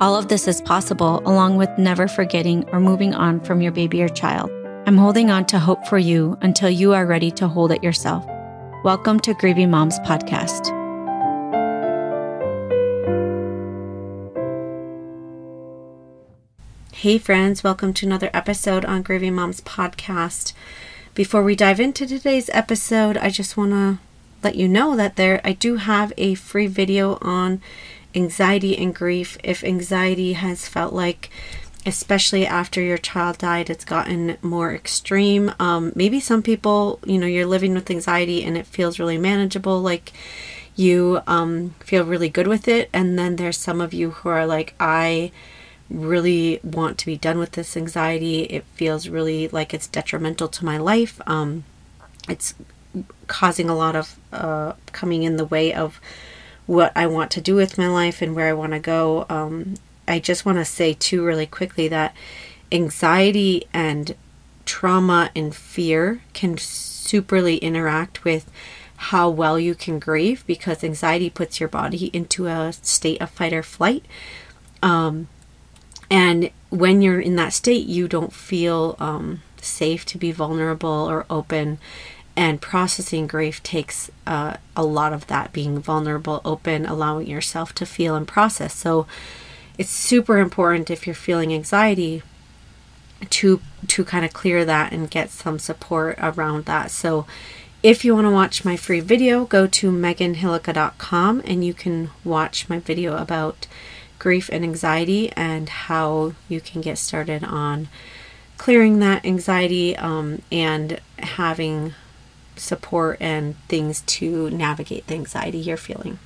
All of this is possible along with never forgetting or moving on from your baby or child. I'm holding on to hope for you until you are ready to hold it yourself. Welcome to Grieving Moms Podcast. Hey, friends, welcome to another episode on Grieving Moms Podcast. Before we dive into today's episode, I just want to let you know that there I do have a free video on anxiety and grief. If anxiety has felt like especially after your child died, it's gotten more extreme. Um, maybe some people, you know, you're living with anxiety and it feels really manageable, like you um, feel really good with it. And then there's some of you who are like, I really want to be done with this anxiety. It feels really like it's detrimental to my life. Um, it's causing a lot of uh, coming in the way of what I want to do with my life and where I want to go. Um, I just want to say, too, really quickly that anxiety and trauma and fear can superly interact with how well you can grieve because anxiety puts your body into a state of fight or flight. Um, and when you're in that state, you don't feel um, safe to be vulnerable or open. And processing grief takes uh, a lot of that being vulnerable, open, allowing yourself to feel and process. So, it's super important if you're feeling anxiety to to kind of clear that and get some support around that. So if you want to watch my free video, go to meganhilliker.com and you can watch my video about grief and anxiety and how you can get started on clearing that anxiety um, and having support and things to navigate the anxiety you're feeling.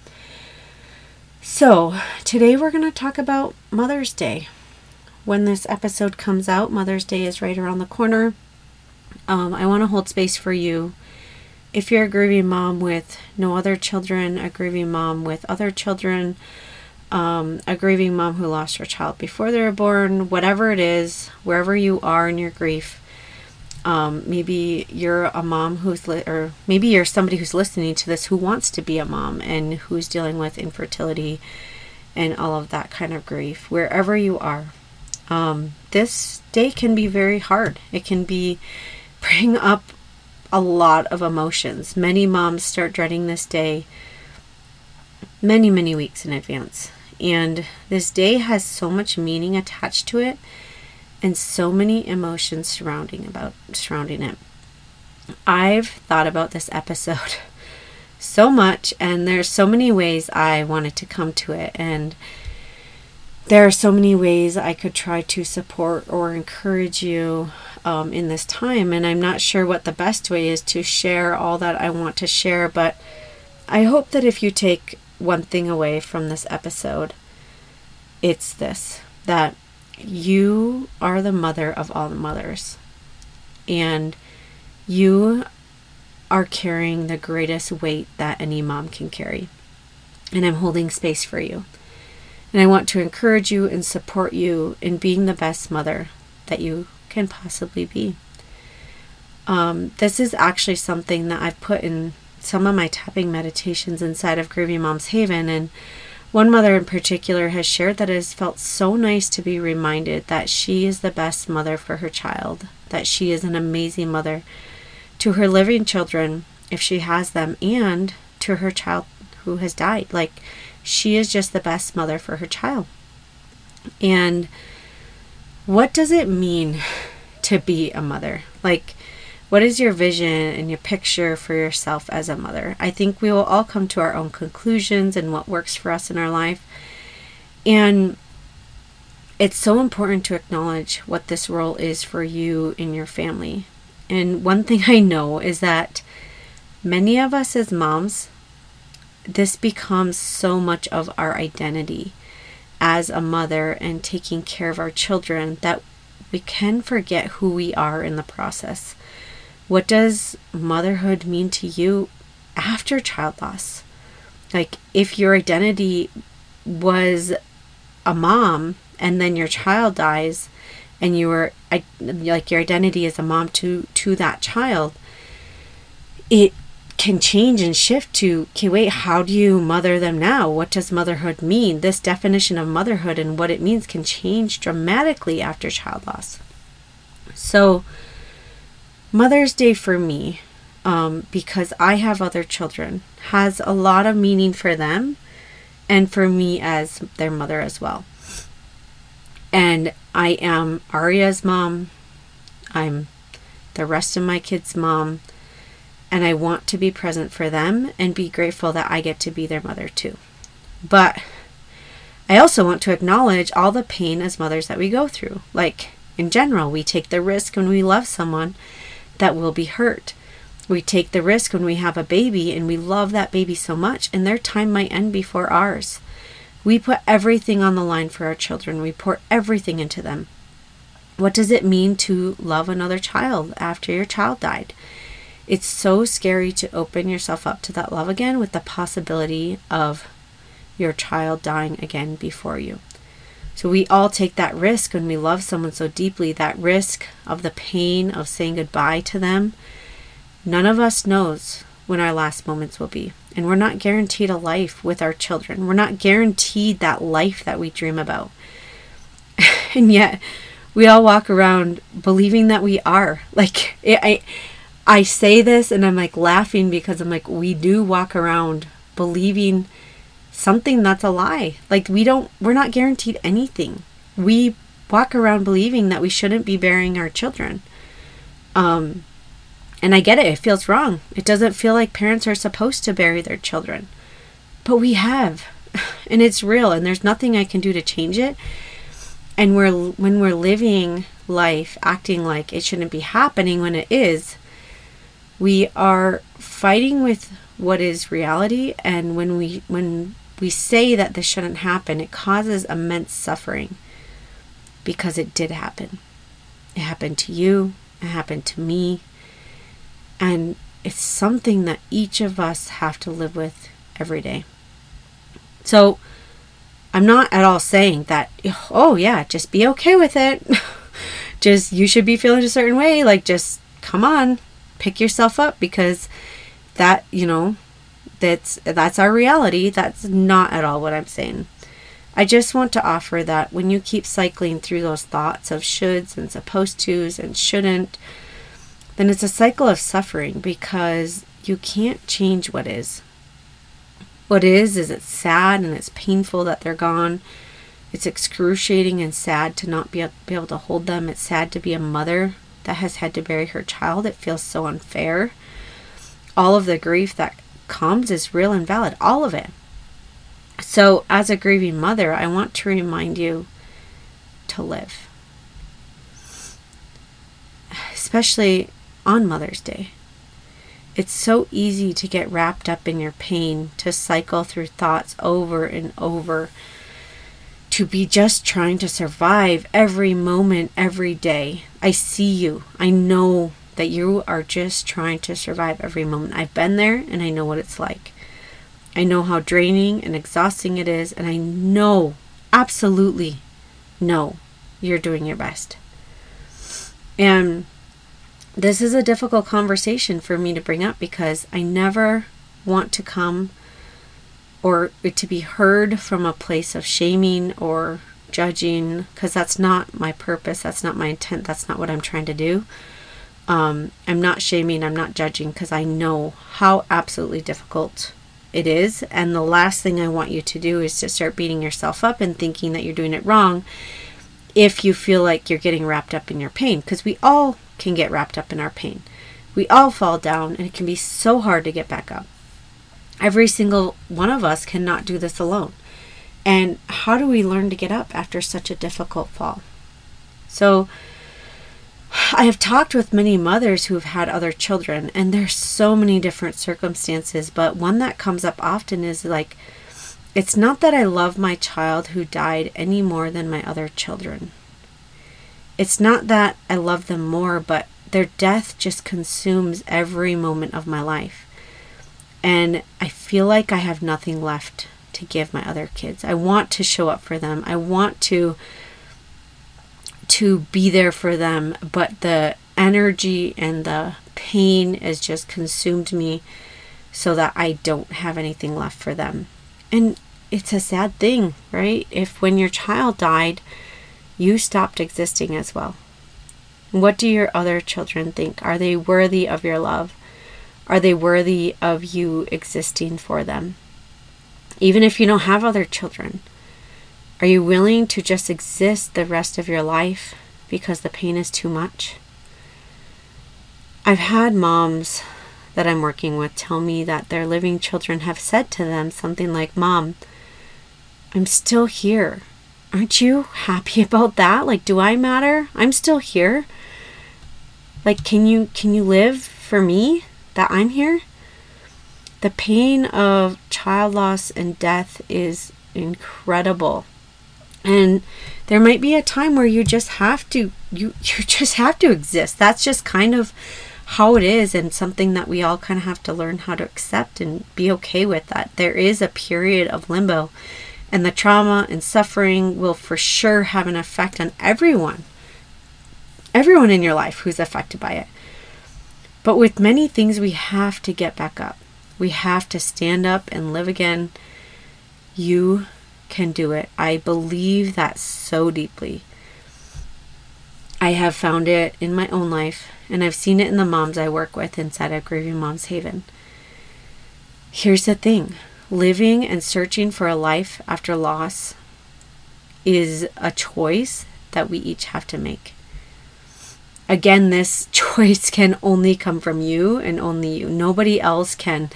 So, today we're going to talk about Mother's Day. When this episode comes out, Mother's Day is right around the corner. Um, I want to hold space for you. If you're a grieving mom with no other children, a grieving mom with other children, um, a grieving mom who lost her child before they were born, whatever it is, wherever you are in your grief, um, maybe you're a mom who's li- or maybe you're somebody who's listening to this who wants to be a mom and who's dealing with infertility and all of that kind of grief wherever you are. Um, this day can be very hard. It can be bring up a lot of emotions. Many moms start dreading this day many many weeks in advance. And this day has so much meaning attached to it and so many emotions surrounding about surrounding it. I've thought about this episode so much and there's so many ways I wanted to come to it and there are so many ways I could try to support or encourage you um, in this time and I'm not sure what the best way is to share all that I want to share but I hope that if you take one thing away from this episode it's this that you are the mother of all the mothers. And you are carrying the greatest weight that any mom can carry. And I'm holding space for you. And I want to encourage you and support you in being the best mother that you can possibly be. Um, this is actually something that I've put in some of my tapping meditations inside of Grieving Mom's Haven. And one mother in particular has shared that it has felt so nice to be reminded that she is the best mother for her child, that she is an amazing mother to her living children, if she has them, and to her child who has died. Like, she is just the best mother for her child. And what does it mean to be a mother? Like, what is your vision and your picture for yourself as a mother? I think we will all come to our own conclusions and what works for us in our life. And it's so important to acknowledge what this role is for you in your family. And one thing I know is that many of us as moms, this becomes so much of our identity as a mother and taking care of our children that we can forget who we are in the process. What does motherhood mean to you after child loss? Like, if your identity was a mom and then your child dies and you were like your identity as a mom to to that child it can change and shift to okay wait how do you mother them now? What does motherhood mean? This definition of motherhood and what it means can change dramatically after child loss. So mother's day for me um, because i have other children has a lot of meaning for them and for me as their mother as well and i am aria's mom i'm the rest of my kids mom and I want to be present for them and be grateful that I get to be their mother too. But I also want to acknowledge all the pain as mothers that we go through. Like, in general, we take the risk when we love someone that will be hurt. We take the risk when we have a baby and we love that baby so much, and their time might end before ours. We put everything on the line for our children, we pour everything into them. What does it mean to love another child after your child died? It's so scary to open yourself up to that love again with the possibility of your child dying again before you. So we all take that risk when we love someone so deeply, that risk of the pain of saying goodbye to them. None of us knows when our last moments will be. And we're not guaranteed a life with our children. We're not guaranteed that life that we dream about. and yet, we all walk around believing that we are. Like, it, I, I say this and I'm like laughing because I'm like, we do walk around believing something that's a lie. Like, we don't, we're not guaranteed anything. We walk around believing that we shouldn't be burying our children. Um, and I get it, it feels wrong. It doesn't feel like parents are supposed to bury their children. But we have. And it's real, and there's nothing I can do to change it. And we're when we're living life acting like it shouldn't be happening when it is, we are fighting with what is reality and when we when we say that this shouldn't happen it causes immense suffering because it did happen. It happened to you it happened to me and it's something that each of us have to live with every day. So i'm not at all saying that oh yeah just be okay with it. Just you should be feeling a certain way like just come on pick yourself up because that, you know, that's that's our reality. That's not at all what I'm saying. I just want to offer that when you keep cycling through those thoughts of shoulds and supposed tos and shouldn't, then it's a cycle of suffering because you can't change what is. What is, is it's sad and it's painful that they're gone. It's excruciating and sad to not be, be able to hold them. It's sad to be a mother that has had to bury her child. It feels so unfair. All of the grief that comes is real and valid, all of it. So, as a grieving mother, I want to remind you to live, especially on Mother's Day. It's so easy to get wrapped up in your pain, to cycle through thoughts over and over to be just trying to survive every moment, every day. I see you. I know that you are just trying to survive every moment. I've been there and I know what it's like. I know how draining and exhausting it is, and I know, absolutely know, you're doing your best. And this is a difficult conversation for me to bring up because I never want to come or to be heard from a place of shaming or judging because that's not my purpose that's not my intent that's not what i'm trying to do um, i'm not shaming i'm not judging because i know how absolutely difficult it is and the last thing i want you to do is to start beating yourself up and thinking that you're doing it wrong if you feel like you're getting wrapped up in your pain because we all can get wrapped up in our pain we all fall down and it can be so hard to get back up Every single one of us cannot do this alone. And how do we learn to get up after such a difficult fall? So, I have talked with many mothers who have had other children, and there's so many different circumstances, but one that comes up often is like, it's not that I love my child who died any more than my other children. it's not that I love them more, but their death just consumes every moment of my life. And I feel like I have nothing left to give my other kids. I want to show up for them. I want to to be there for them, but the energy and the pain has just consumed me so that I don't have anything left for them. And it's a sad thing, right? If when your child died, you stopped existing as well. What do your other children think? Are they worthy of your love? Are they worthy of you existing for them? Even if you don't have other children, are you willing to just exist the rest of your life because the pain is too much? I've had moms that I'm working with tell me that their living children have said to them something like, Mom, I'm still here. Aren't you happy about that? Like, do I matter? I'm still here. Like, can you can you live for me that I'm here? The pain of child loss and death is incredible. And there might be a time where you just have to you you just have to exist. That's just kind of how it is and something that we all kind of have to learn how to accept and be okay with that. There is a period of limbo and the trauma and suffering will for sure have an effect on everyone. Everyone in your life who's affected by it. But with many things, we have to get back up. We have to stand up and live again. You can do it. I believe that so deeply. I have found it in my own life, and I've seen it in the moms I work with inside of Grieving Moms Haven. Here's the thing living and searching for a life after loss is a choice that we each have to make. Again, this choice can only come from you and only you. Nobody else can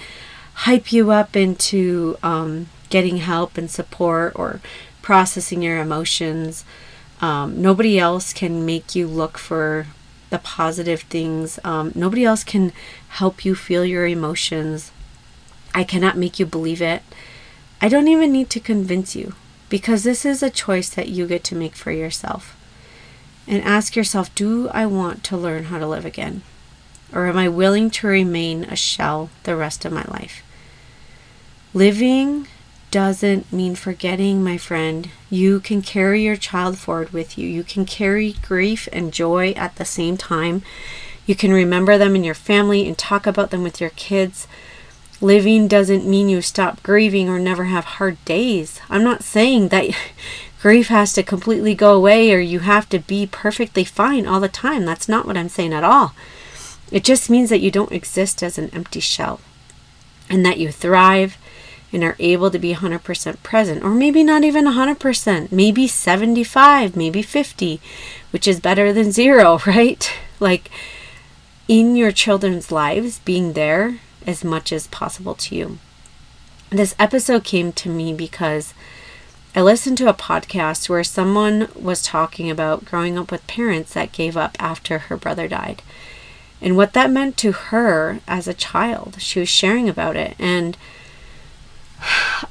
hype you up into um, getting help and support or processing your emotions. Um, nobody else can make you look for the positive things. Um, nobody else can help you feel your emotions. I cannot make you believe it. I don't even need to convince you because this is a choice that you get to make for yourself. And ask yourself do I want to learn how to live again? Or am I willing to remain a shell the rest of my life? Living doesn't mean forgetting, my friend. You can carry your child forward with you. You can carry grief and joy at the same time. You can remember them in your family and talk about them with your kids. Living doesn't mean you stop grieving or never have hard days. I'm not saying that grief has to completely go away or you have to be perfectly fine all the time. That's not what I'm saying at all. It just means that you don't exist as an empty shell and that you thrive and are able to be 100% present, or maybe not even 100%, maybe 75, maybe 50, which is better than zero, right? Like in your children's lives, being there as much as possible to you. This episode came to me because I listened to a podcast where someone was talking about growing up with parents that gave up after her brother died and what that meant to her as a child. She was sharing about it and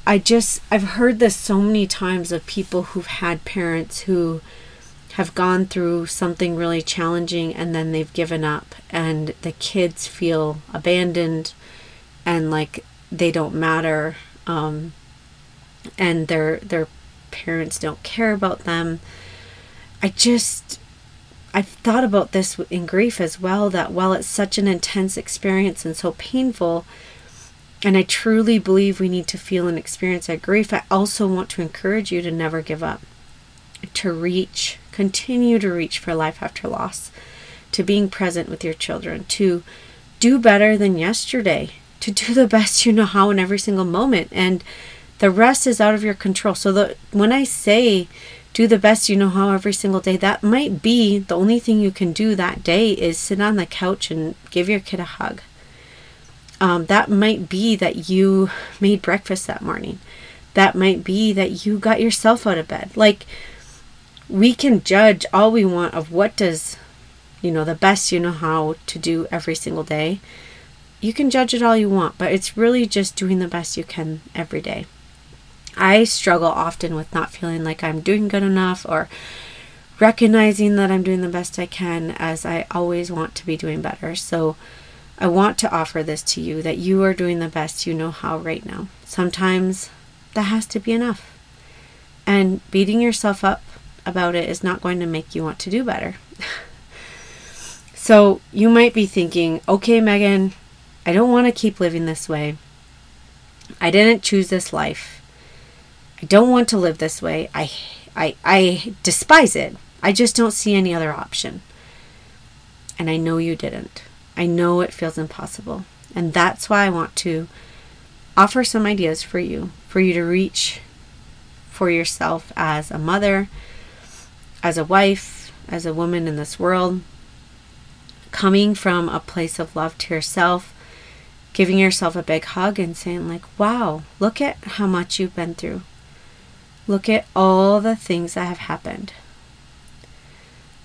I just, I've heard this so many times of people who've had parents who have gone through something really challenging and then they've given up, and the kids feel abandoned and like they don't matter, um, and their their parents don't care about them. I just I've thought about this in grief as well that while it's such an intense experience and so painful, and I truly believe we need to feel and experience that grief. I also want to encourage you to never give up, to reach, continue to reach for life after loss, to being present with your children, to do better than yesterday, to do the best you know how in every single moment. And the rest is out of your control. So the when I say do the best you know how every single day, that might be the only thing you can do that day is sit on the couch and give your kid a hug um, that might be that you made breakfast that morning. That might be that you got yourself out of bed. Like, we can judge all we want of what does, you know, the best you know how to do every single day. You can judge it all you want, but it's really just doing the best you can every day. I struggle often with not feeling like I'm doing good enough or recognizing that I'm doing the best I can as I always want to be doing better. So I want to offer this to you that you are doing the best you know how right now. Sometimes that has to be enough. And beating yourself up about it is not going to make you want to do better. so you might be thinking, okay, Megan, I don't want to keep living this way. I didn't choose this life. I don't want to live this way. I, I, I despise it. I just don't see any other option. And I know you didn't. I know it feels impossible. And that's why I want to offer some ideas for you, for you to reach for yourself as a mother, as a wife, as a woman in this world, coming from a place of love to yourself, giving yourself a big hug and saying, like, wow, look at how much you've been through. Look at all the things that have happened.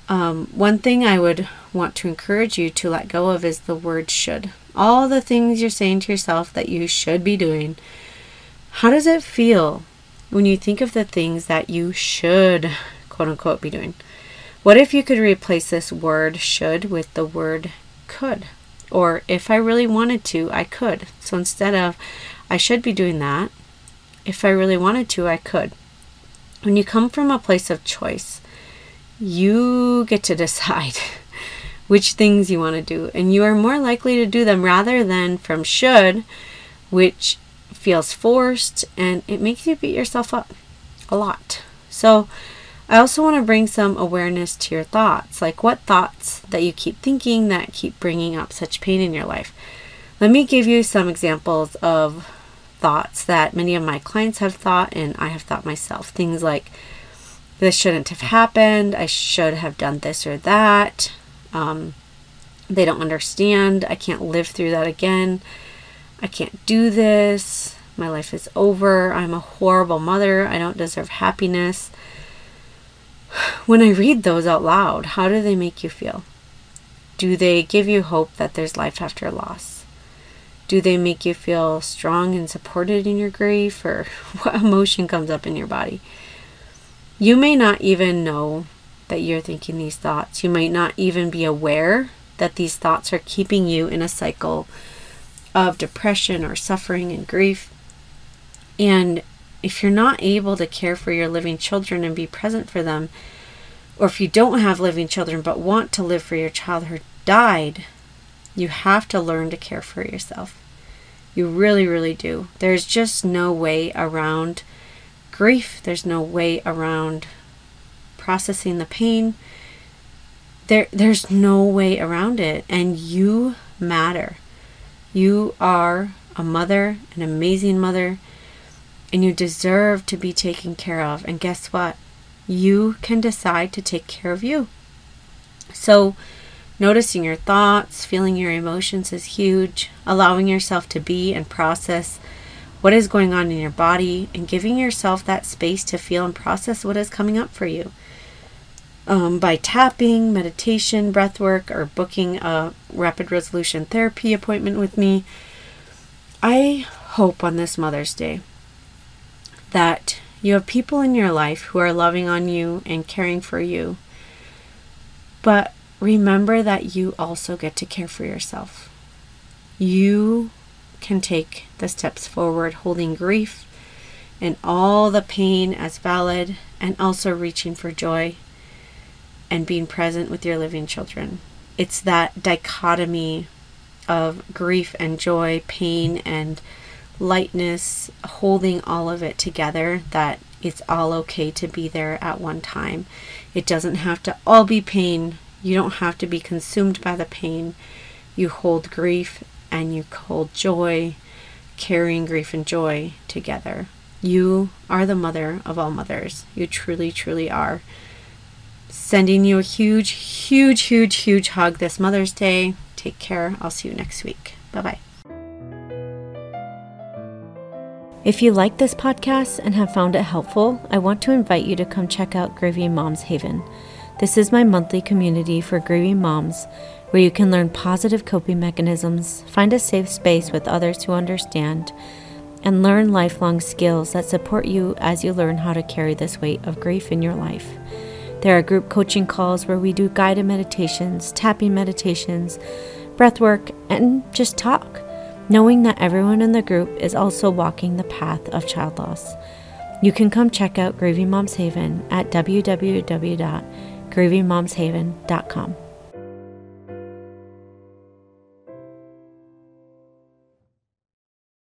Um, one thing I would want to encourage you to let go of is the word should. All the things you're saying to yourself that you should be doing. How does it feel when you think of the things that you should, quote unquote, be doing? What if you could replace this word should with the word could? Or if I really wanted to, I could. So instead of I should be doing that, if I really wanted to, I could. When you come from a place of choice, you get to decide which things you want to do, and you are more likely to do them rather than from should, which feels forced and it makes you beat yourself up a lot. So, I also want to bring some awareness to your thoughts, like what thoughts that you keep thinking that keep bringing up such pain in your life. Let me give you some examples of thoughts that many of my clients have thought and I have thought myself. Things like, this shouldn't have happened. I should have done this or that. Um, they don't understand. I can't live through that again. I can't do this. My life is over. I'm a horrible mother. I don't deserve happiness. When I read those out loud, how do they make you feel? Do they give you hope that there's life after loss? Do they make you feel strong and supported in your grief? Or what emotion comes up in your body? You may not even know that you're thinking these thoughts. You might not even be aware that these thoughts are keeping you in a cycle of depression or suffering and grief. And if you're not able to care for your living children and be present for them, or if you don't have living children but want to live for your child who died, you have to learn to care for yourself. You really, really do. There's just no way around grief, there's no way around processing the pain. There, there's no way around it. And you matter. You are a mother, an amazing mother, and you deserve to be taken care of. And guess what? You can decide to take care of you. So, noticing your thoughts, feeling your emotions is huge. Allowing yourself to be and process what is going on in your body and giving yourself that space to feel and process what is coming up for you. Um, by tapping, meditation, breath work, or booking a rapid resolution therapy appointment with me, I hope on this Mother's Day that you have people in your life who are loving on you and caring for you. But remember that you also get to care for yourself. You can take the steps forward, holding grief and all the pain as valid, and also reaching for joy and being present with your living children. It's that dichotomy of grief and joy, pain and lightness, holding all of it together that it's all okay to be there at one time. It doesn't have to all be pain. You don't have to be consumed by the pain. You hold grief and you hold joy, carrying grief and joy together. You are the mother of all mothers. You truly, truly are. Sending you a huge, huge, huge, huge hug this Mother's Day. Take care. I'll see you next week. Bye bye. If you like this podcast and have found it helpful, I want to invite you to come check out Grieving Moms Haven. This is my monthly community for grieving moms where you can learn positive coping mechanisms, find a safe space with others who understand, and learn lifelong skills that support you as you learn how to carry this weight of grief in your life. There are group coaching calls where we do guided meditations, tapping meditations, breath work, and just talk, knowing that everyone in the group is also walking the path of child loss. You can come check out Grieving Moms Haven at www grievingmomshaven.com.